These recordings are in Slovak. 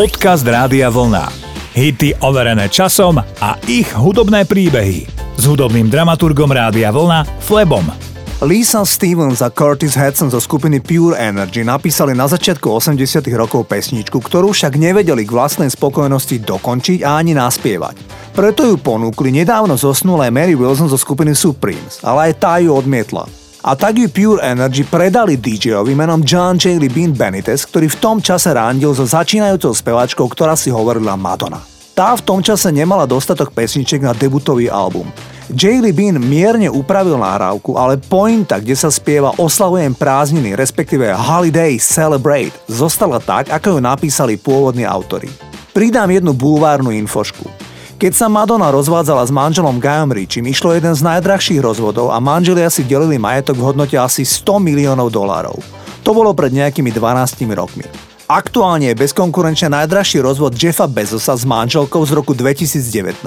Podcast Rádia Vlna. Hity overené časom a ich hudobné príbehy. S hudobným dramaturgom Rádia Vlna Flebom. Lisa Stevens a Curtis Hudson zo skupiny Pure Energy napísali na začiatku 80 rokov pesničku, ktorú však nevedeli k vlastnej spokojnosti dokončiť a ani naspievať. Preto ju ponúkli nedávno zosnulé Mary Wilson zo skupiny Supremes, ale aj tá ju odmietla. A tak ju Pure Energy predali DJ-ovi menom John J. Bean Benitez, ktorý v tom čase randil so začínajúcou speváčkou, ktorá si hovorila Madonna. Tá v tom čase nemala dostatok pesniček na debutový album. J. Bean mierne upravil nahrávku, ale pointa, kde sa spieva Oslavujem prázdniny, respektíve Holiday Celebrate, zostala tak, ako ju napísali pôvodní autory. Pridám jednu bulvárnu infošku. Keď sa Madonna rozvádzala s manželom Guyom Richim, išlo jeden z najdrahších rozvodov a manželia si delili majetok v hodnote asi 100 miliónov dolárov. To bolo pred nejakými 12 rokmi. Aktuálne je bezkonkurenčne najdrahší rozvod Jeffa Bezosa s manželkou z roku 2019.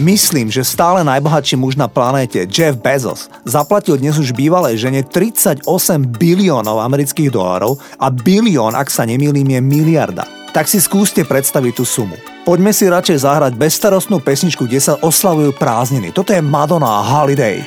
Myslím, že stále najbohatší muž na planéte, Jeff Bezos, zaplatil dnes už bývalej žene 38 biliónov amerických dolárov a bilión, ak sa nemýlim, je miliarda. Tak si skúste predstaviť tú sumu. Poďme si radšej zahrať bezstarostnú pesničku, kde sa oslavujú prázdniny. Toto je Madonna Holiday.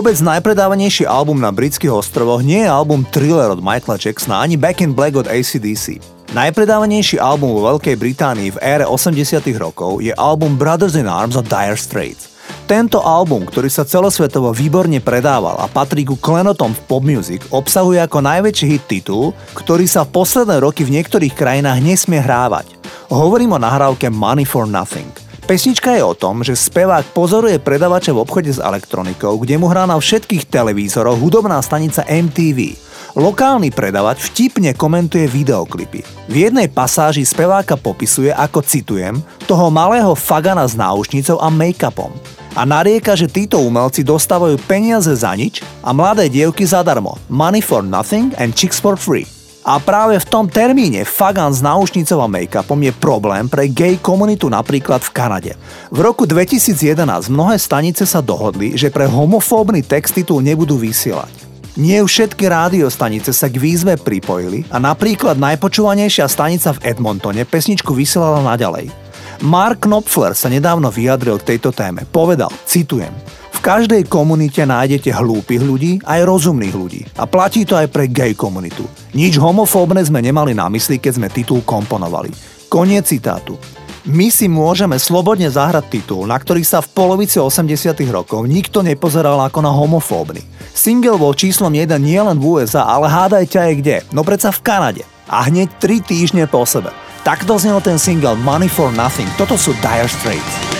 Vôbec najpredávanejší album na britských ostrovoch nie je album Thriller od Michaela Jacksona ani Back in Black od ACDC. Najpredávanejší album vo Veľkej Británii v ére 80 rokov je album Brothers in Arms od Dire Straits. Tento album, ktorý sa celosvetovo výborne predával a patrí ku klenotom v pop music, obsahuje ako najväčší hit titul, ktorý sa v posledné roky v niektorých krajinách nesmie hrávať. Hovorím o nahrávke Money for Nothing – Pesnička je o tom, že spevák pozoruje predavača v obchode s elektronikou, kde mu hrá na všetkých televízoroch hudobná stanica MTV. Lokálny predavač vtipne komentuje videoklipy. V jednej pasáži speváka popisuje, ako citujem, toho malého fagana s náušnicou a make-upom. A narieka, že títo umelci dostávajú peniaze za nič a mladé dievky zadarmo. Money for nothing and chicks for free. A práve v tom termíne Fagan s náušnicou a make-upom je problém pre gay komunitu napríklad v Kanade. V roku 2011 mnohé stanice sa dohodli, že pre homofóbny text titul nebudú vysielať. Nie všetky rádiostanice sa k výzve pripojili a napríklad najpočúvanejšia stanica v Edmontone pesničku vysielala naďalej. Mark Knopfler sa nedávno vyjadril k tejto téme. Povedal, citujem, v každej komunite nájdete hlúpych ľudí, aj rozumných ľudí. A platí to aj pre gay komunitu. Nič homofóbne sme nemali na mysli, keď sme titul komponovali. Koniec citátu. My si môžeme slobodne zahrať titul, na ktorý sa v polovici 80 rokov nikto nepozeral ako na homofóbny. Single bol číslom 1 nielen v USA, ale hádajte aj kde, no predsa v Kanade. A hneď 3 týždne po sebe. Takto znel ten single Money for Nothing. Toto sú Dire Straits.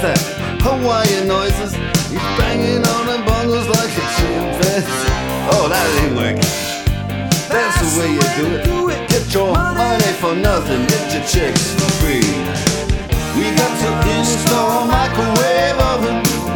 past that Hawaiian noises. He's banging on the bongos like a chimpanzee. Oh, that ain't working. That's the way you do it. Get your money for nothing. Get your chicks for free. We got to install a microwave oven.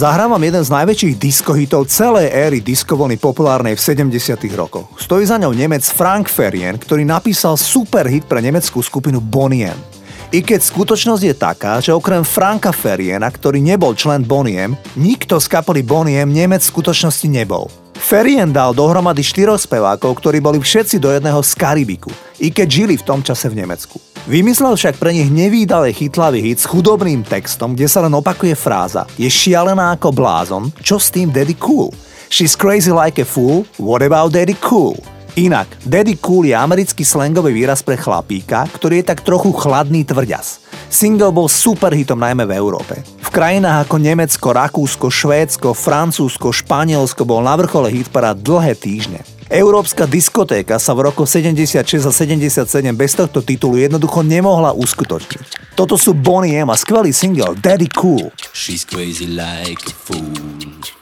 Zahrávam jeden z najväčších diskohitov celej éry diskovony populárnej v 70 rokoch. Stojí za ňou Nemec Frank Ferien, ktorý napísal super hit pre nemeckú skupinu Boniem. I keď skutočnosť je taká, že okrem Franka Feriena, ktorý nebol člen Boniem, nikto z kapely Boniem Nemec v skutočnosti nebol. Ferien dal dohromady štyroch spevákov, ktorí boli všetci do jedného z Karibiku, i keď žili v tom čase v Nemecku. Vymyslel však pre nich nevýdale chytlavý hit s chudobným textom, kde sa len opakuje fráza Je šialená ako blázon, čo s tým Daddy Cool? She's crazy like a fool, what about Daddy Cool? Inak, Daddy Cool je americký slangový výraz pre chlapíka, ktorý je tak trochu chladný tvrďas. Single bol superhitom najmä v Európe. V krajinách ako Nemecko, Rakúsko, Švédsko, Francúzsko, Španielsko bol na vrchole hitparád dlhé týždne. Európska diskotéka sa v roku 76 a 77 bez tohto titulu jednoducho nemohla uskutočniť. Toto sú Bonnie M a skvelý single Daddy Cool. She's crazy like a fool.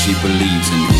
she believes in you.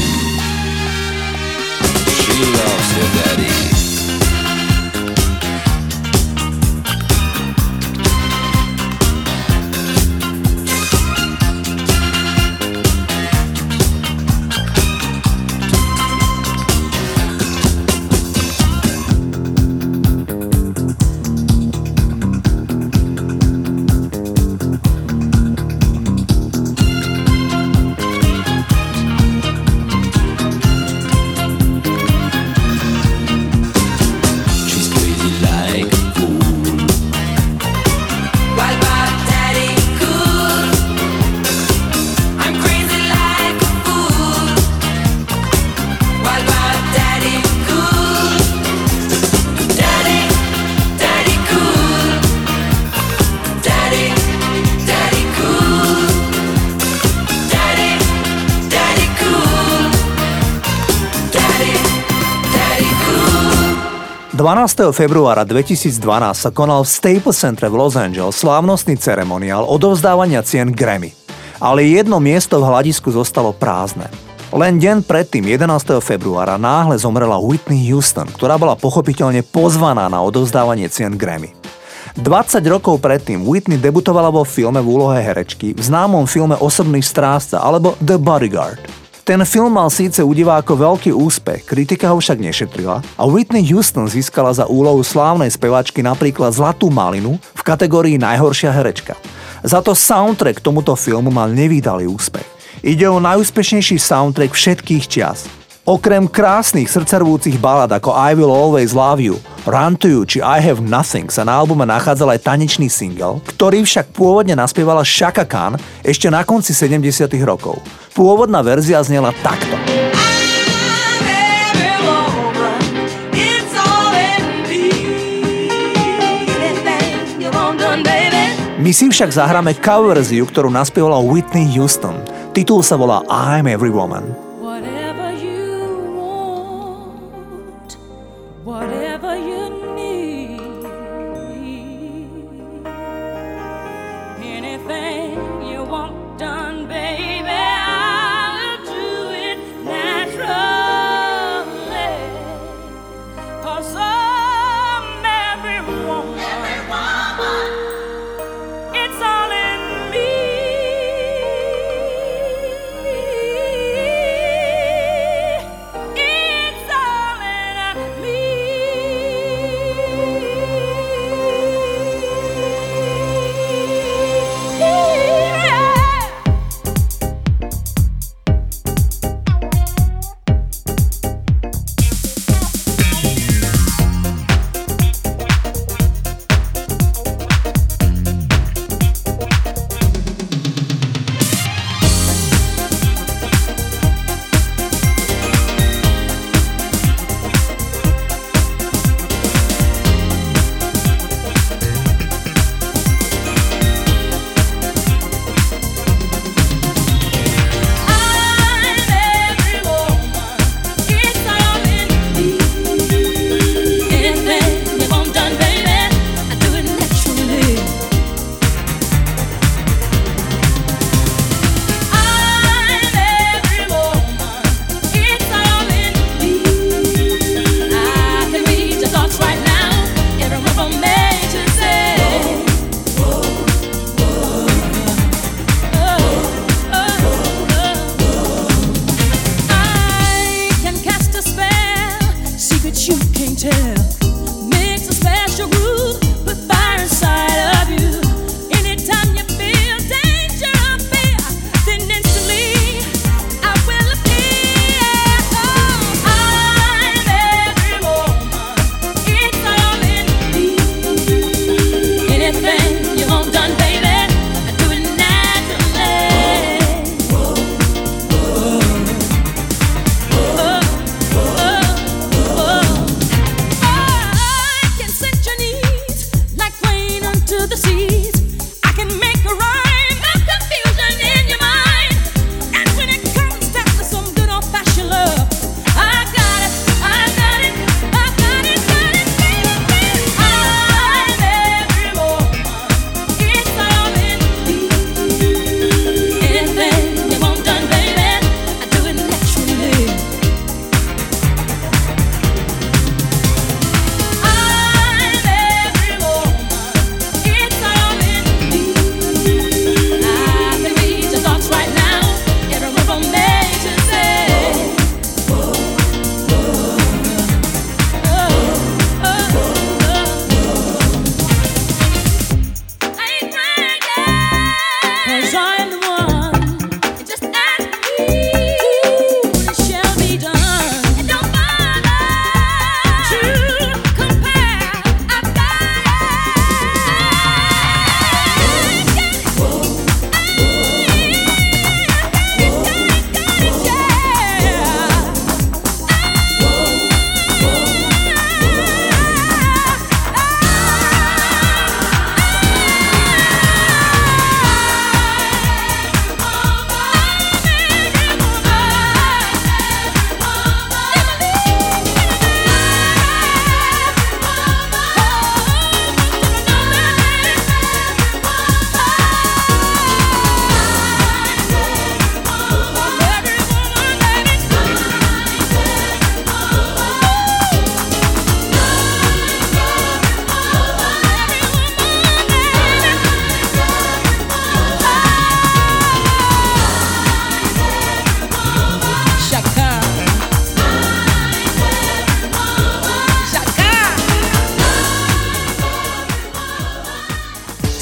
Februára 2012 sa konal v Staples Centre v Los Angeles slávnostný ceremoniál odovzdávania cien Grammy. Ale jedno miesto v hľadisku zostalo prázdne. Len deň predtým, 11. februára, náhle zomrela Whitney Houston, ktorá bola pochopiteľne pozvaná na odovzdávanie cien Grammy. 20 rokov predtým Whitney debutovala vo filme v úlohe herečky v známom filme Osobný strážca alebo The Bodyguard. Ten film mal síce u divákov veľký úspech, kritika ho však nešetrila a Whitney Houston získala za úlohu slávnej spevačky napríklad Zlatú malinu v kategórii najhoršia herečka. Za to soundtrack tomuto filmu mal nevýdalý úspech. Ide o najúspešnejší soundtrack všetkých čias. Okrem krásnych srdcervúcich balad ako I Will Always Love You, Run to You či I Have Nothing sa na albume nachádzal aj tanečný single, ktorý však pôvodne naspievala Shaka Khan ešte na konci 70 rokov. Pôvodná verzia znela takto. My si však zahráme cover verziu, ktorú naspievala Whitney Houston. Titul sa volá I'm Every Woman.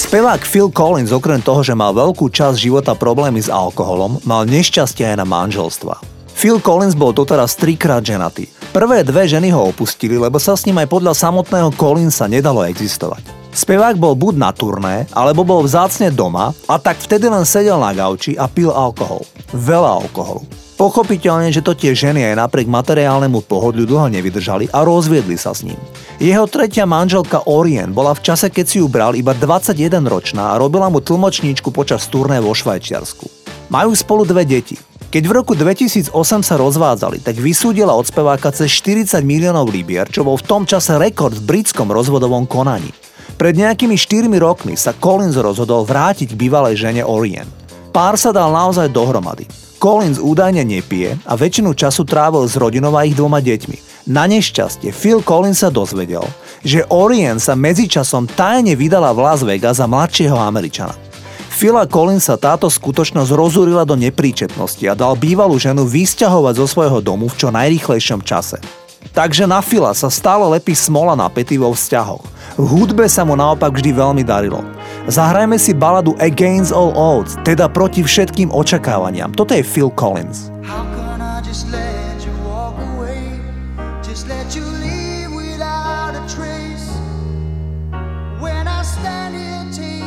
Spevák Phil Collins okrem toho, že mal veľkú časť života problémy s alkoholom, mal nešťastie aj na manželstva. Phil Collins bol doteraz trikrát ženatý. Prvé dve ženy ho opustili, lebo sa s ním aj podľa samotného Collinsa nedalo existovať. Spevák bol buď na turné, alebo bol vzácne doma a tak vtedy len sedel na gauči a pil alkohol. Veľa alkoholu. Pochopiteľne, že to tie ženy aj napriek materiálnemu pohodľu dlho nevydržali a rozviedli sa s ním. Jeho tretia manželka Orien bola v čase, keď si ju bral iba 21 ročná a robila mu tlmočníčku počas turné vo Švajčiarsku. Majú spolu dve deti. Keď v roku 2008 sa rozvádzali, tak vysúdila od speváka cez 40 miliónov libier, čo bol v tom čase rekord v britskom rozvodovom konaní. Pred nejakými 4 rokmi sa Collins rozhodol vrátiť k bývalej žene Orien. Pár sa dal naozaj dohromady. Collins údajne nepije a väčšinu času trávil s rodinou a ich dvoma deťmi. Na nešťastie Phil Collins sa dozvedel, že Orien sa medzičasom tajne vydala v Las Vegas za mladšieho Američana. Phila Collinsa táto skutočnosť rozúrila do nepríčetnosti a dal bývalú ženu vysťahovať zo svojho domu v čo najrýchlejšom čase. Takže na Fila sa stále lepí smola na pety vo vzťahoch. V hudbe sa mu naopak vždy veľmi darilo. Zahrajme si baladu Against All Odds, teda proti všetkým očakávaniam. Toto je Phil Collins. How here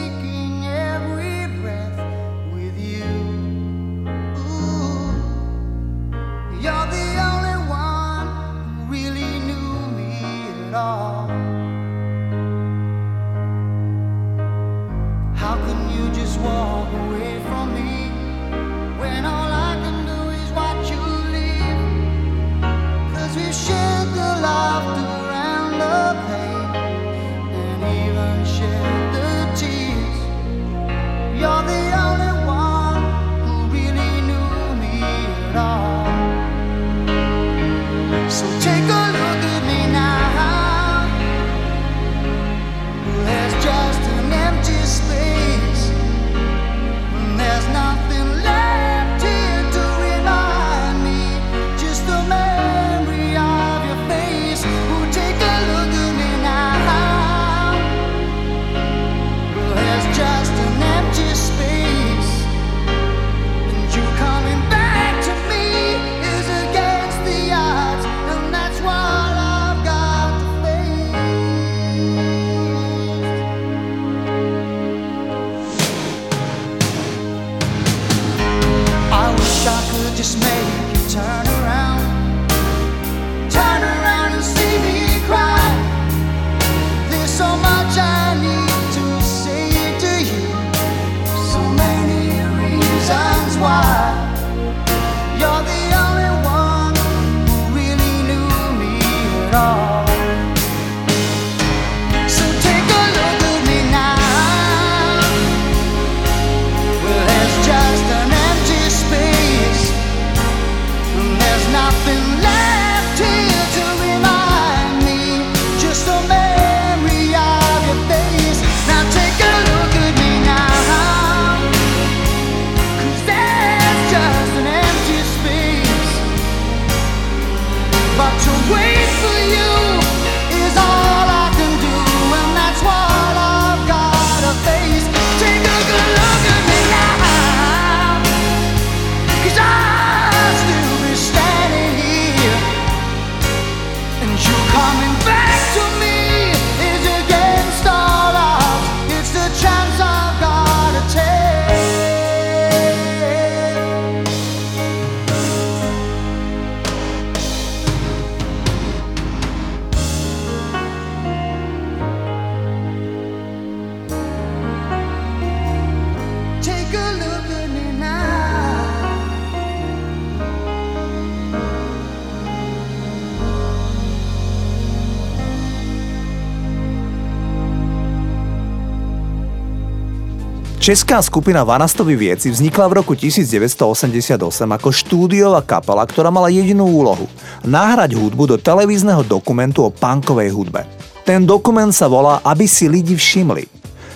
Česká skupina Vanastovi Vieci vznikla v roku 1988 ako štúdiová kapela, ktorá mala jedinú úlohu – nahrať hudbu do televízneho dokumentu o punkovej hudbe. Ten dokument sa volá Aby si lidi všimli.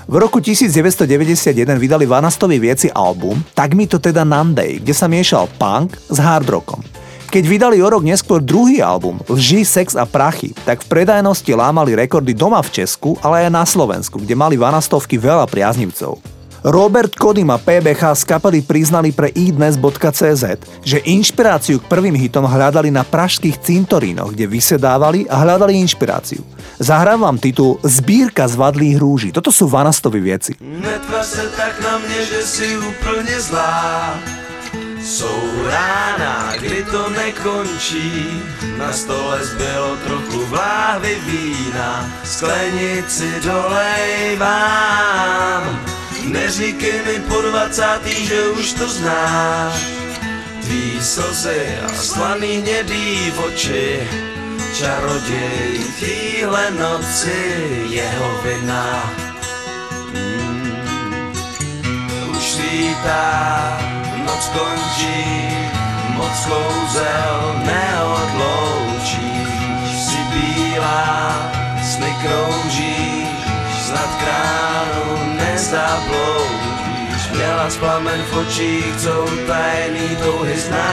V roku 1991 vydali Vanastovi Vieci album Tak mi to teda Nandej, kde sa miešal punk s hard rockom. Keď vydali o rok neskôr druhý album Lži, sex a prachy, tak v predajnosti lámali rekordy doma v Česku, ale aj na Slovensku, kde mali vanastovky veľa priaznivcov. Robert Kodym a PBH z kapely priznali pre idnes.cz, že inšpiráciu k prvým hitom hľadali na pražských cintorínoch, kde vysedávali a hľadali inšpiráciu. Zahrám vám titul Zbírka zvadlých rúží. Toto sú Vanastovi veci. Netvař se tak na mě, že si úplně zlá. Jsou rána, kdy to nekončí, na stole zbylo trochu vláhy vína, sklenici dolejvám. Neříkej mi po dvacátý, že už to znáš. Tvý slzy a slaný hnědý oči Čaroděj týhle noci jeho vina. Mm. Už svítá, noc končí Moc kouzel neodloučíš. Si bílá, sny kránu nezabloudíš Měla plamen v očích, co tajný touhy zná.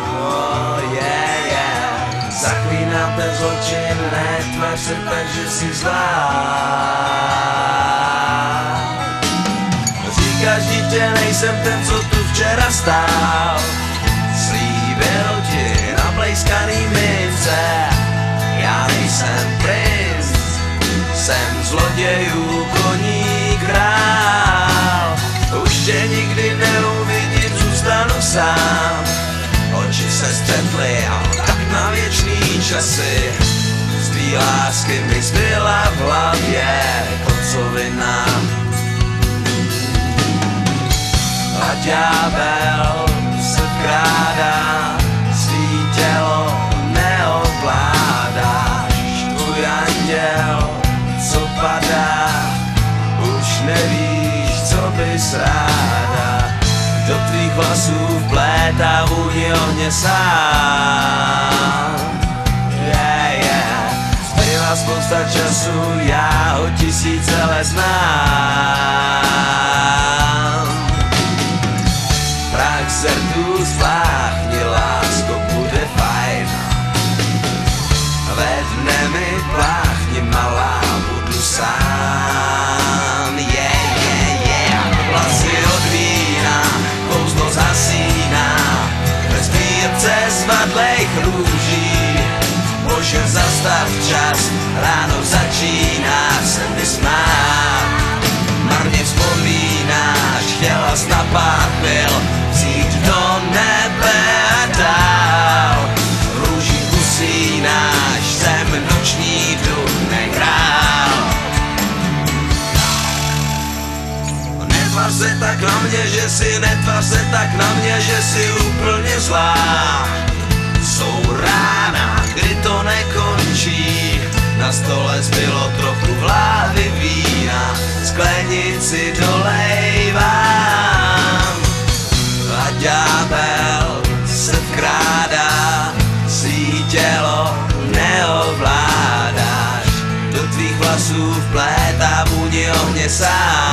Oh, yeah, yeah. Zaklínám ten zločin, netvař se tak, že jsi zlá. Říkáš dítě, nejsem ten, co tu včera stál. Slíbil ti na plejskaný mince. Já nejsem princ, jsem zlodějů sám. Oči se střetly a tak na věčný časy. Z tvý lásky mi zbyla v hlavě kocovina. A ďábel se vkrádá, svý tělo neovládáš. Tvůj anděl, co padá, už nevíš, co bys ráda. Do tvých vlasů vplétá vůni ohně sám. Yeah, yeah. Zbývá spousta času, já ho tisíce let znám. Prach srdů na mě, že si, netvář se tak na mě, že si úplně zlá. Jsou rána, kdy to nekončí, na stole zbylo trochu vláhy vína, sklenici dolejvám. A ďábel se vkrádá, svý tělo neovládáš, do tvých vlasů vplétá vůni ohně sám.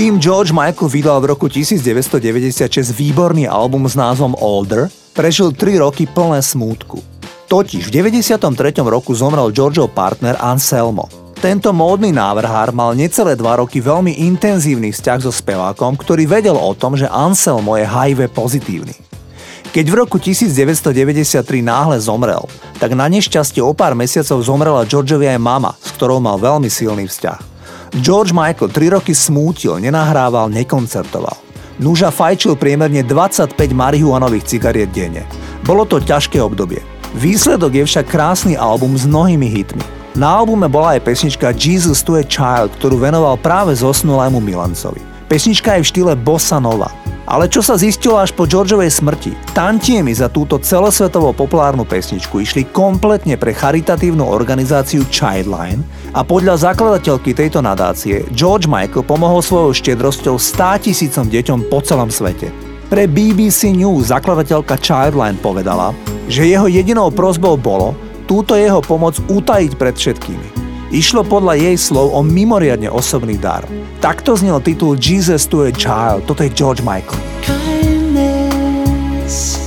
Kým George Michael vydal v roku 1996 výborný album s názvom Older, prežil 3 roky plné smútku. Totiž v 93. roku zomrel Georgeov partner Anselmo. Tento módny návrhár mal necelé 2 roky veľmi intenzívny vzťah so spevákom, ktorý vedel o tom, že Anselmo je HIV pozitívny. Keď v roku 1993 náhle zomrel, tak na nešťastie o pár mesiacov zomrela Georgeovi aj mama, s ktorou mal veľmi silný vzťah. George Michael 3 roky smútil, nenahrával, nekoncertoval. Núža fajčil priemerne 25 marihuanových cigariet denne. Bolo to ťažké obdobie. Výsledok je však krásny album s mnohými hitmi. Na albume bola aj pesnička Jesus to a Child, ktorú venoval práve zosnulému Milancovi. Pesnička je v štýle bossa nova. Ale čo sa zistilo až po Georgeovej smrti? Tantiemy za túto celosvetovo populárnu pesničku išli kompletne pre charitatívnu organizáciu Childline a podľa zakladateľky tejto nadácie George Michael pomohol svojou štedrosťou 100 tisícom deťom po celom svete. Pre BBC News zakladateľka Childline povedala, že jeho jedinou prozbou bolo túto jeho pomoc utajiť pred všetkými. Išlo podľa jej slov o mimoriadne osobný dar. Takto znel titul Jesus to a Child, toto je George Michael. kindness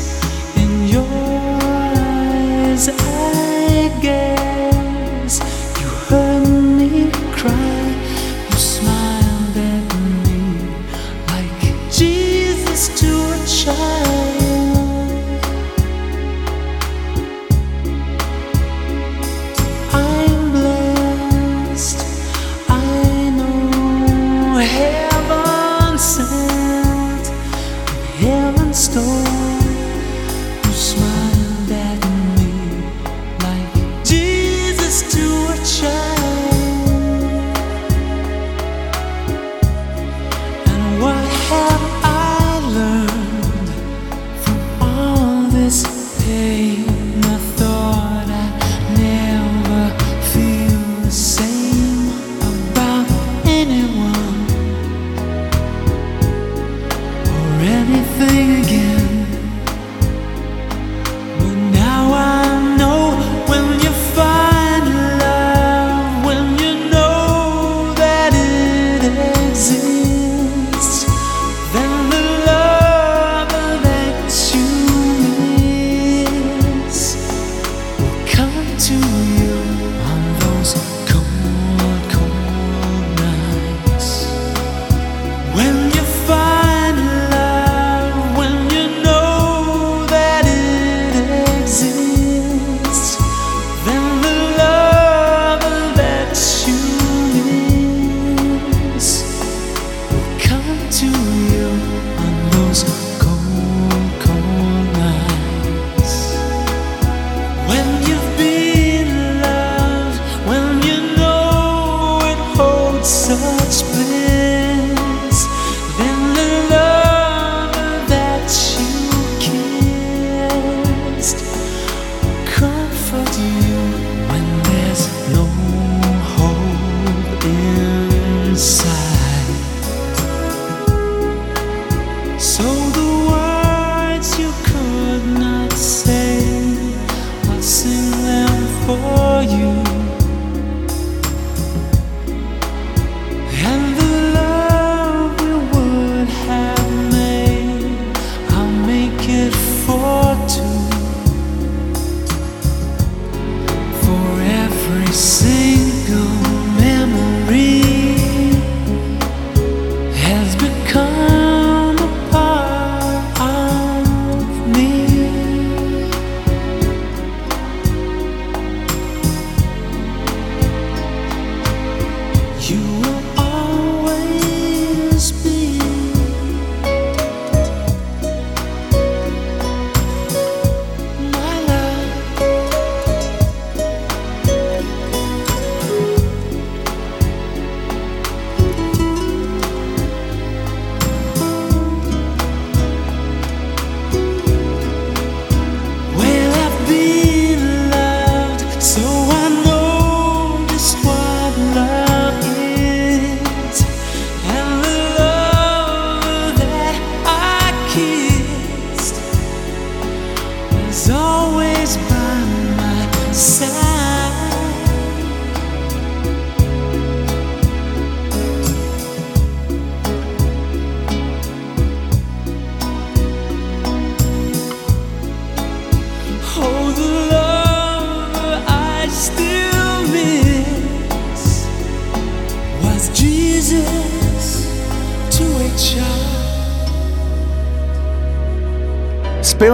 has become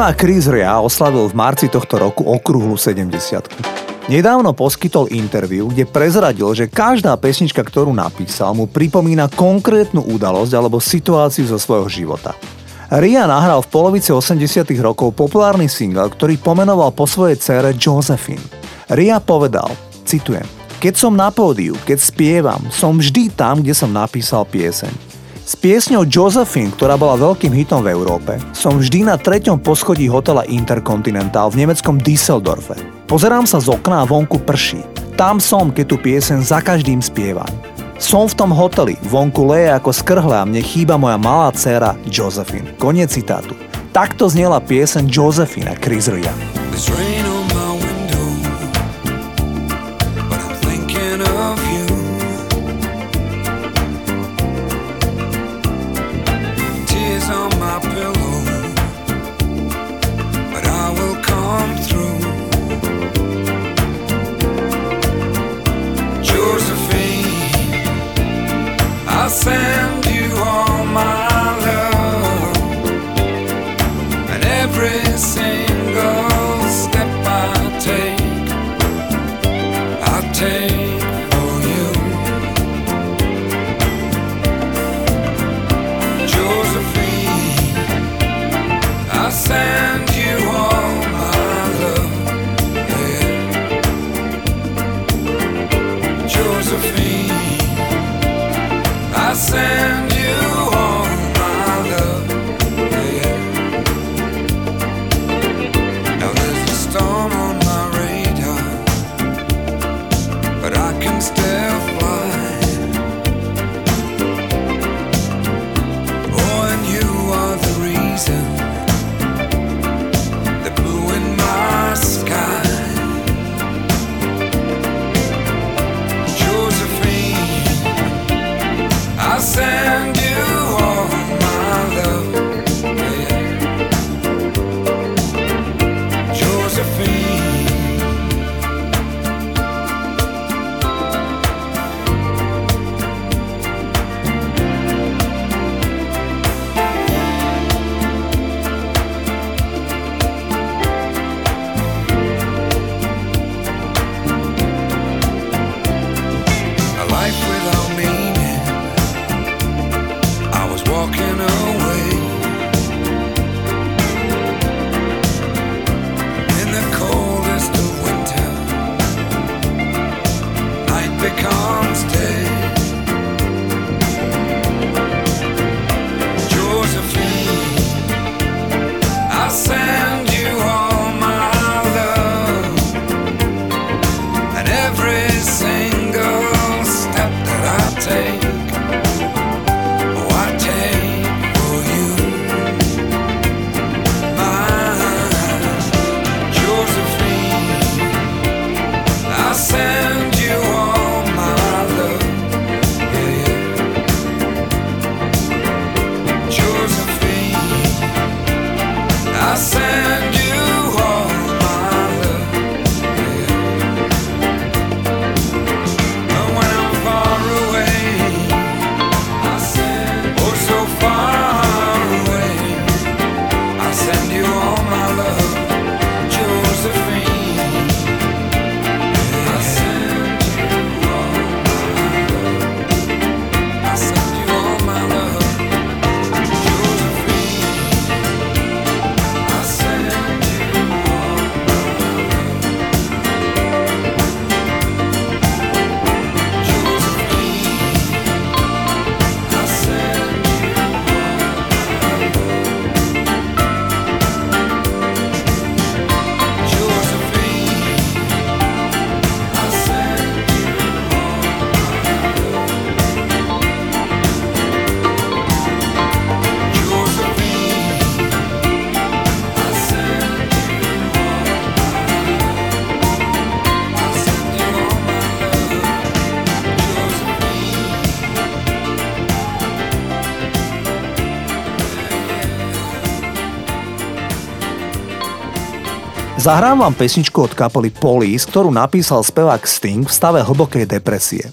Spevák Chris Rea oslavil v marci tohto roku okrúhlu 70 Nedávno poskytol interviu, kde prezradil, že každá pesnička, ktorú napísal, mu pripomína konkrétnu udalosť alebo situáciu zo svojho života. Ria nahral v polovici 80 rokov populárny single, ktorý pomenoval po svojej cére Josephine. Ria povedal, citujem, keď som na pódiu, keď spievam, som vždy tam, kde som napísal pieseň. S piesňou Josephine, ktorá bola veľkým hitom v Európe, som vždy na treťom poschodí hotela Intercontinental v nemeckom Düsseldorfe. Pozerám sa z okna a vonku prší. Tam som, keď tu piesen za každým spievam. Som v tom hoteli, vonku leje ako skrhle a mne chýba moja malá dcéra Josephine. Koniec citátu. Takto znela piesen Josephine a Chris Ria. Zahrám vám pesničku od kapely Police, ktorú napísal spevák Sting v stave hlbokej depresie.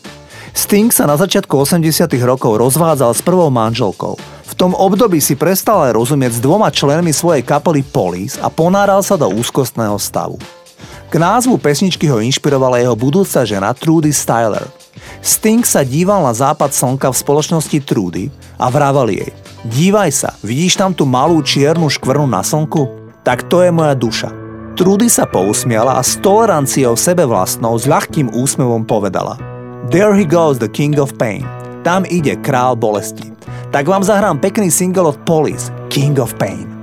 Sting sa na začiatku 80 rokov rozvádzal s prvou manželkou. V tom období si prestal aj rozumieť s dvoma členmi svojej kapely Police a ponáral sa do úzkostného stavu. K názvu pesničky ho inšpirovala jeho budúca žena Trudy Styler. Sting sa díval na západ slnka v spoločnosti Trudy a vravel jej Dívaj sa, vidíš tam tú malú čiernu škvrnu na slnku? Tak to je moja duša. Trudy sa pousmiala a s toleranciou sebe vlastnou s ľahkým úsmevom povedala There he goes, the king of pain. Tam ide král bolesti. Tak vám zahrám pekný single od Police, King of Pain.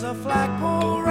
A flagpole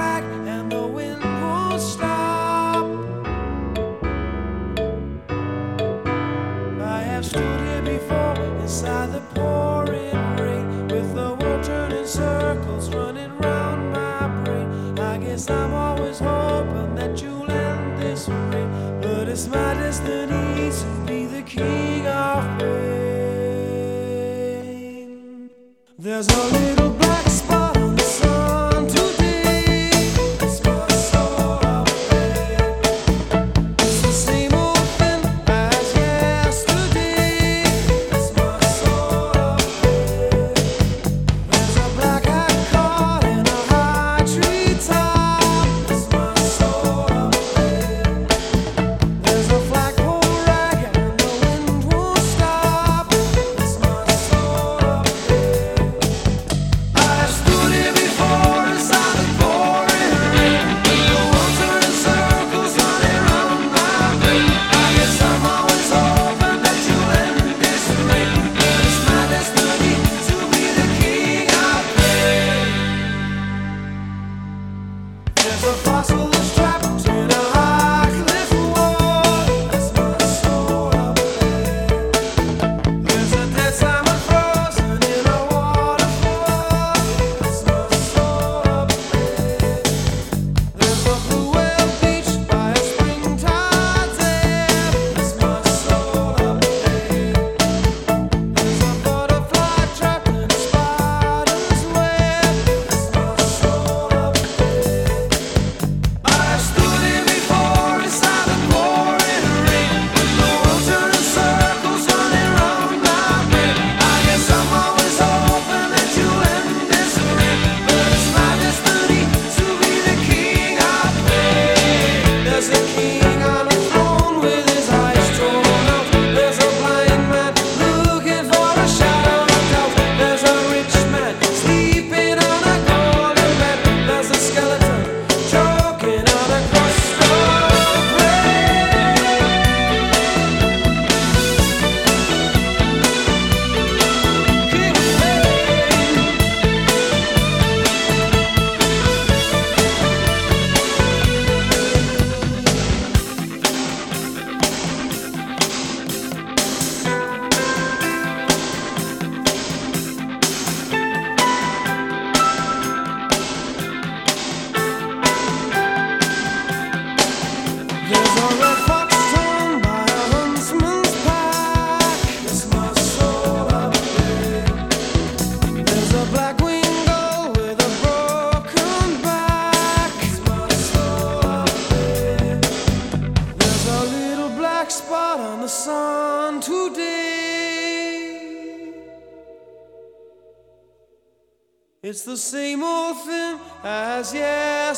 It's the same old thing as yesterday.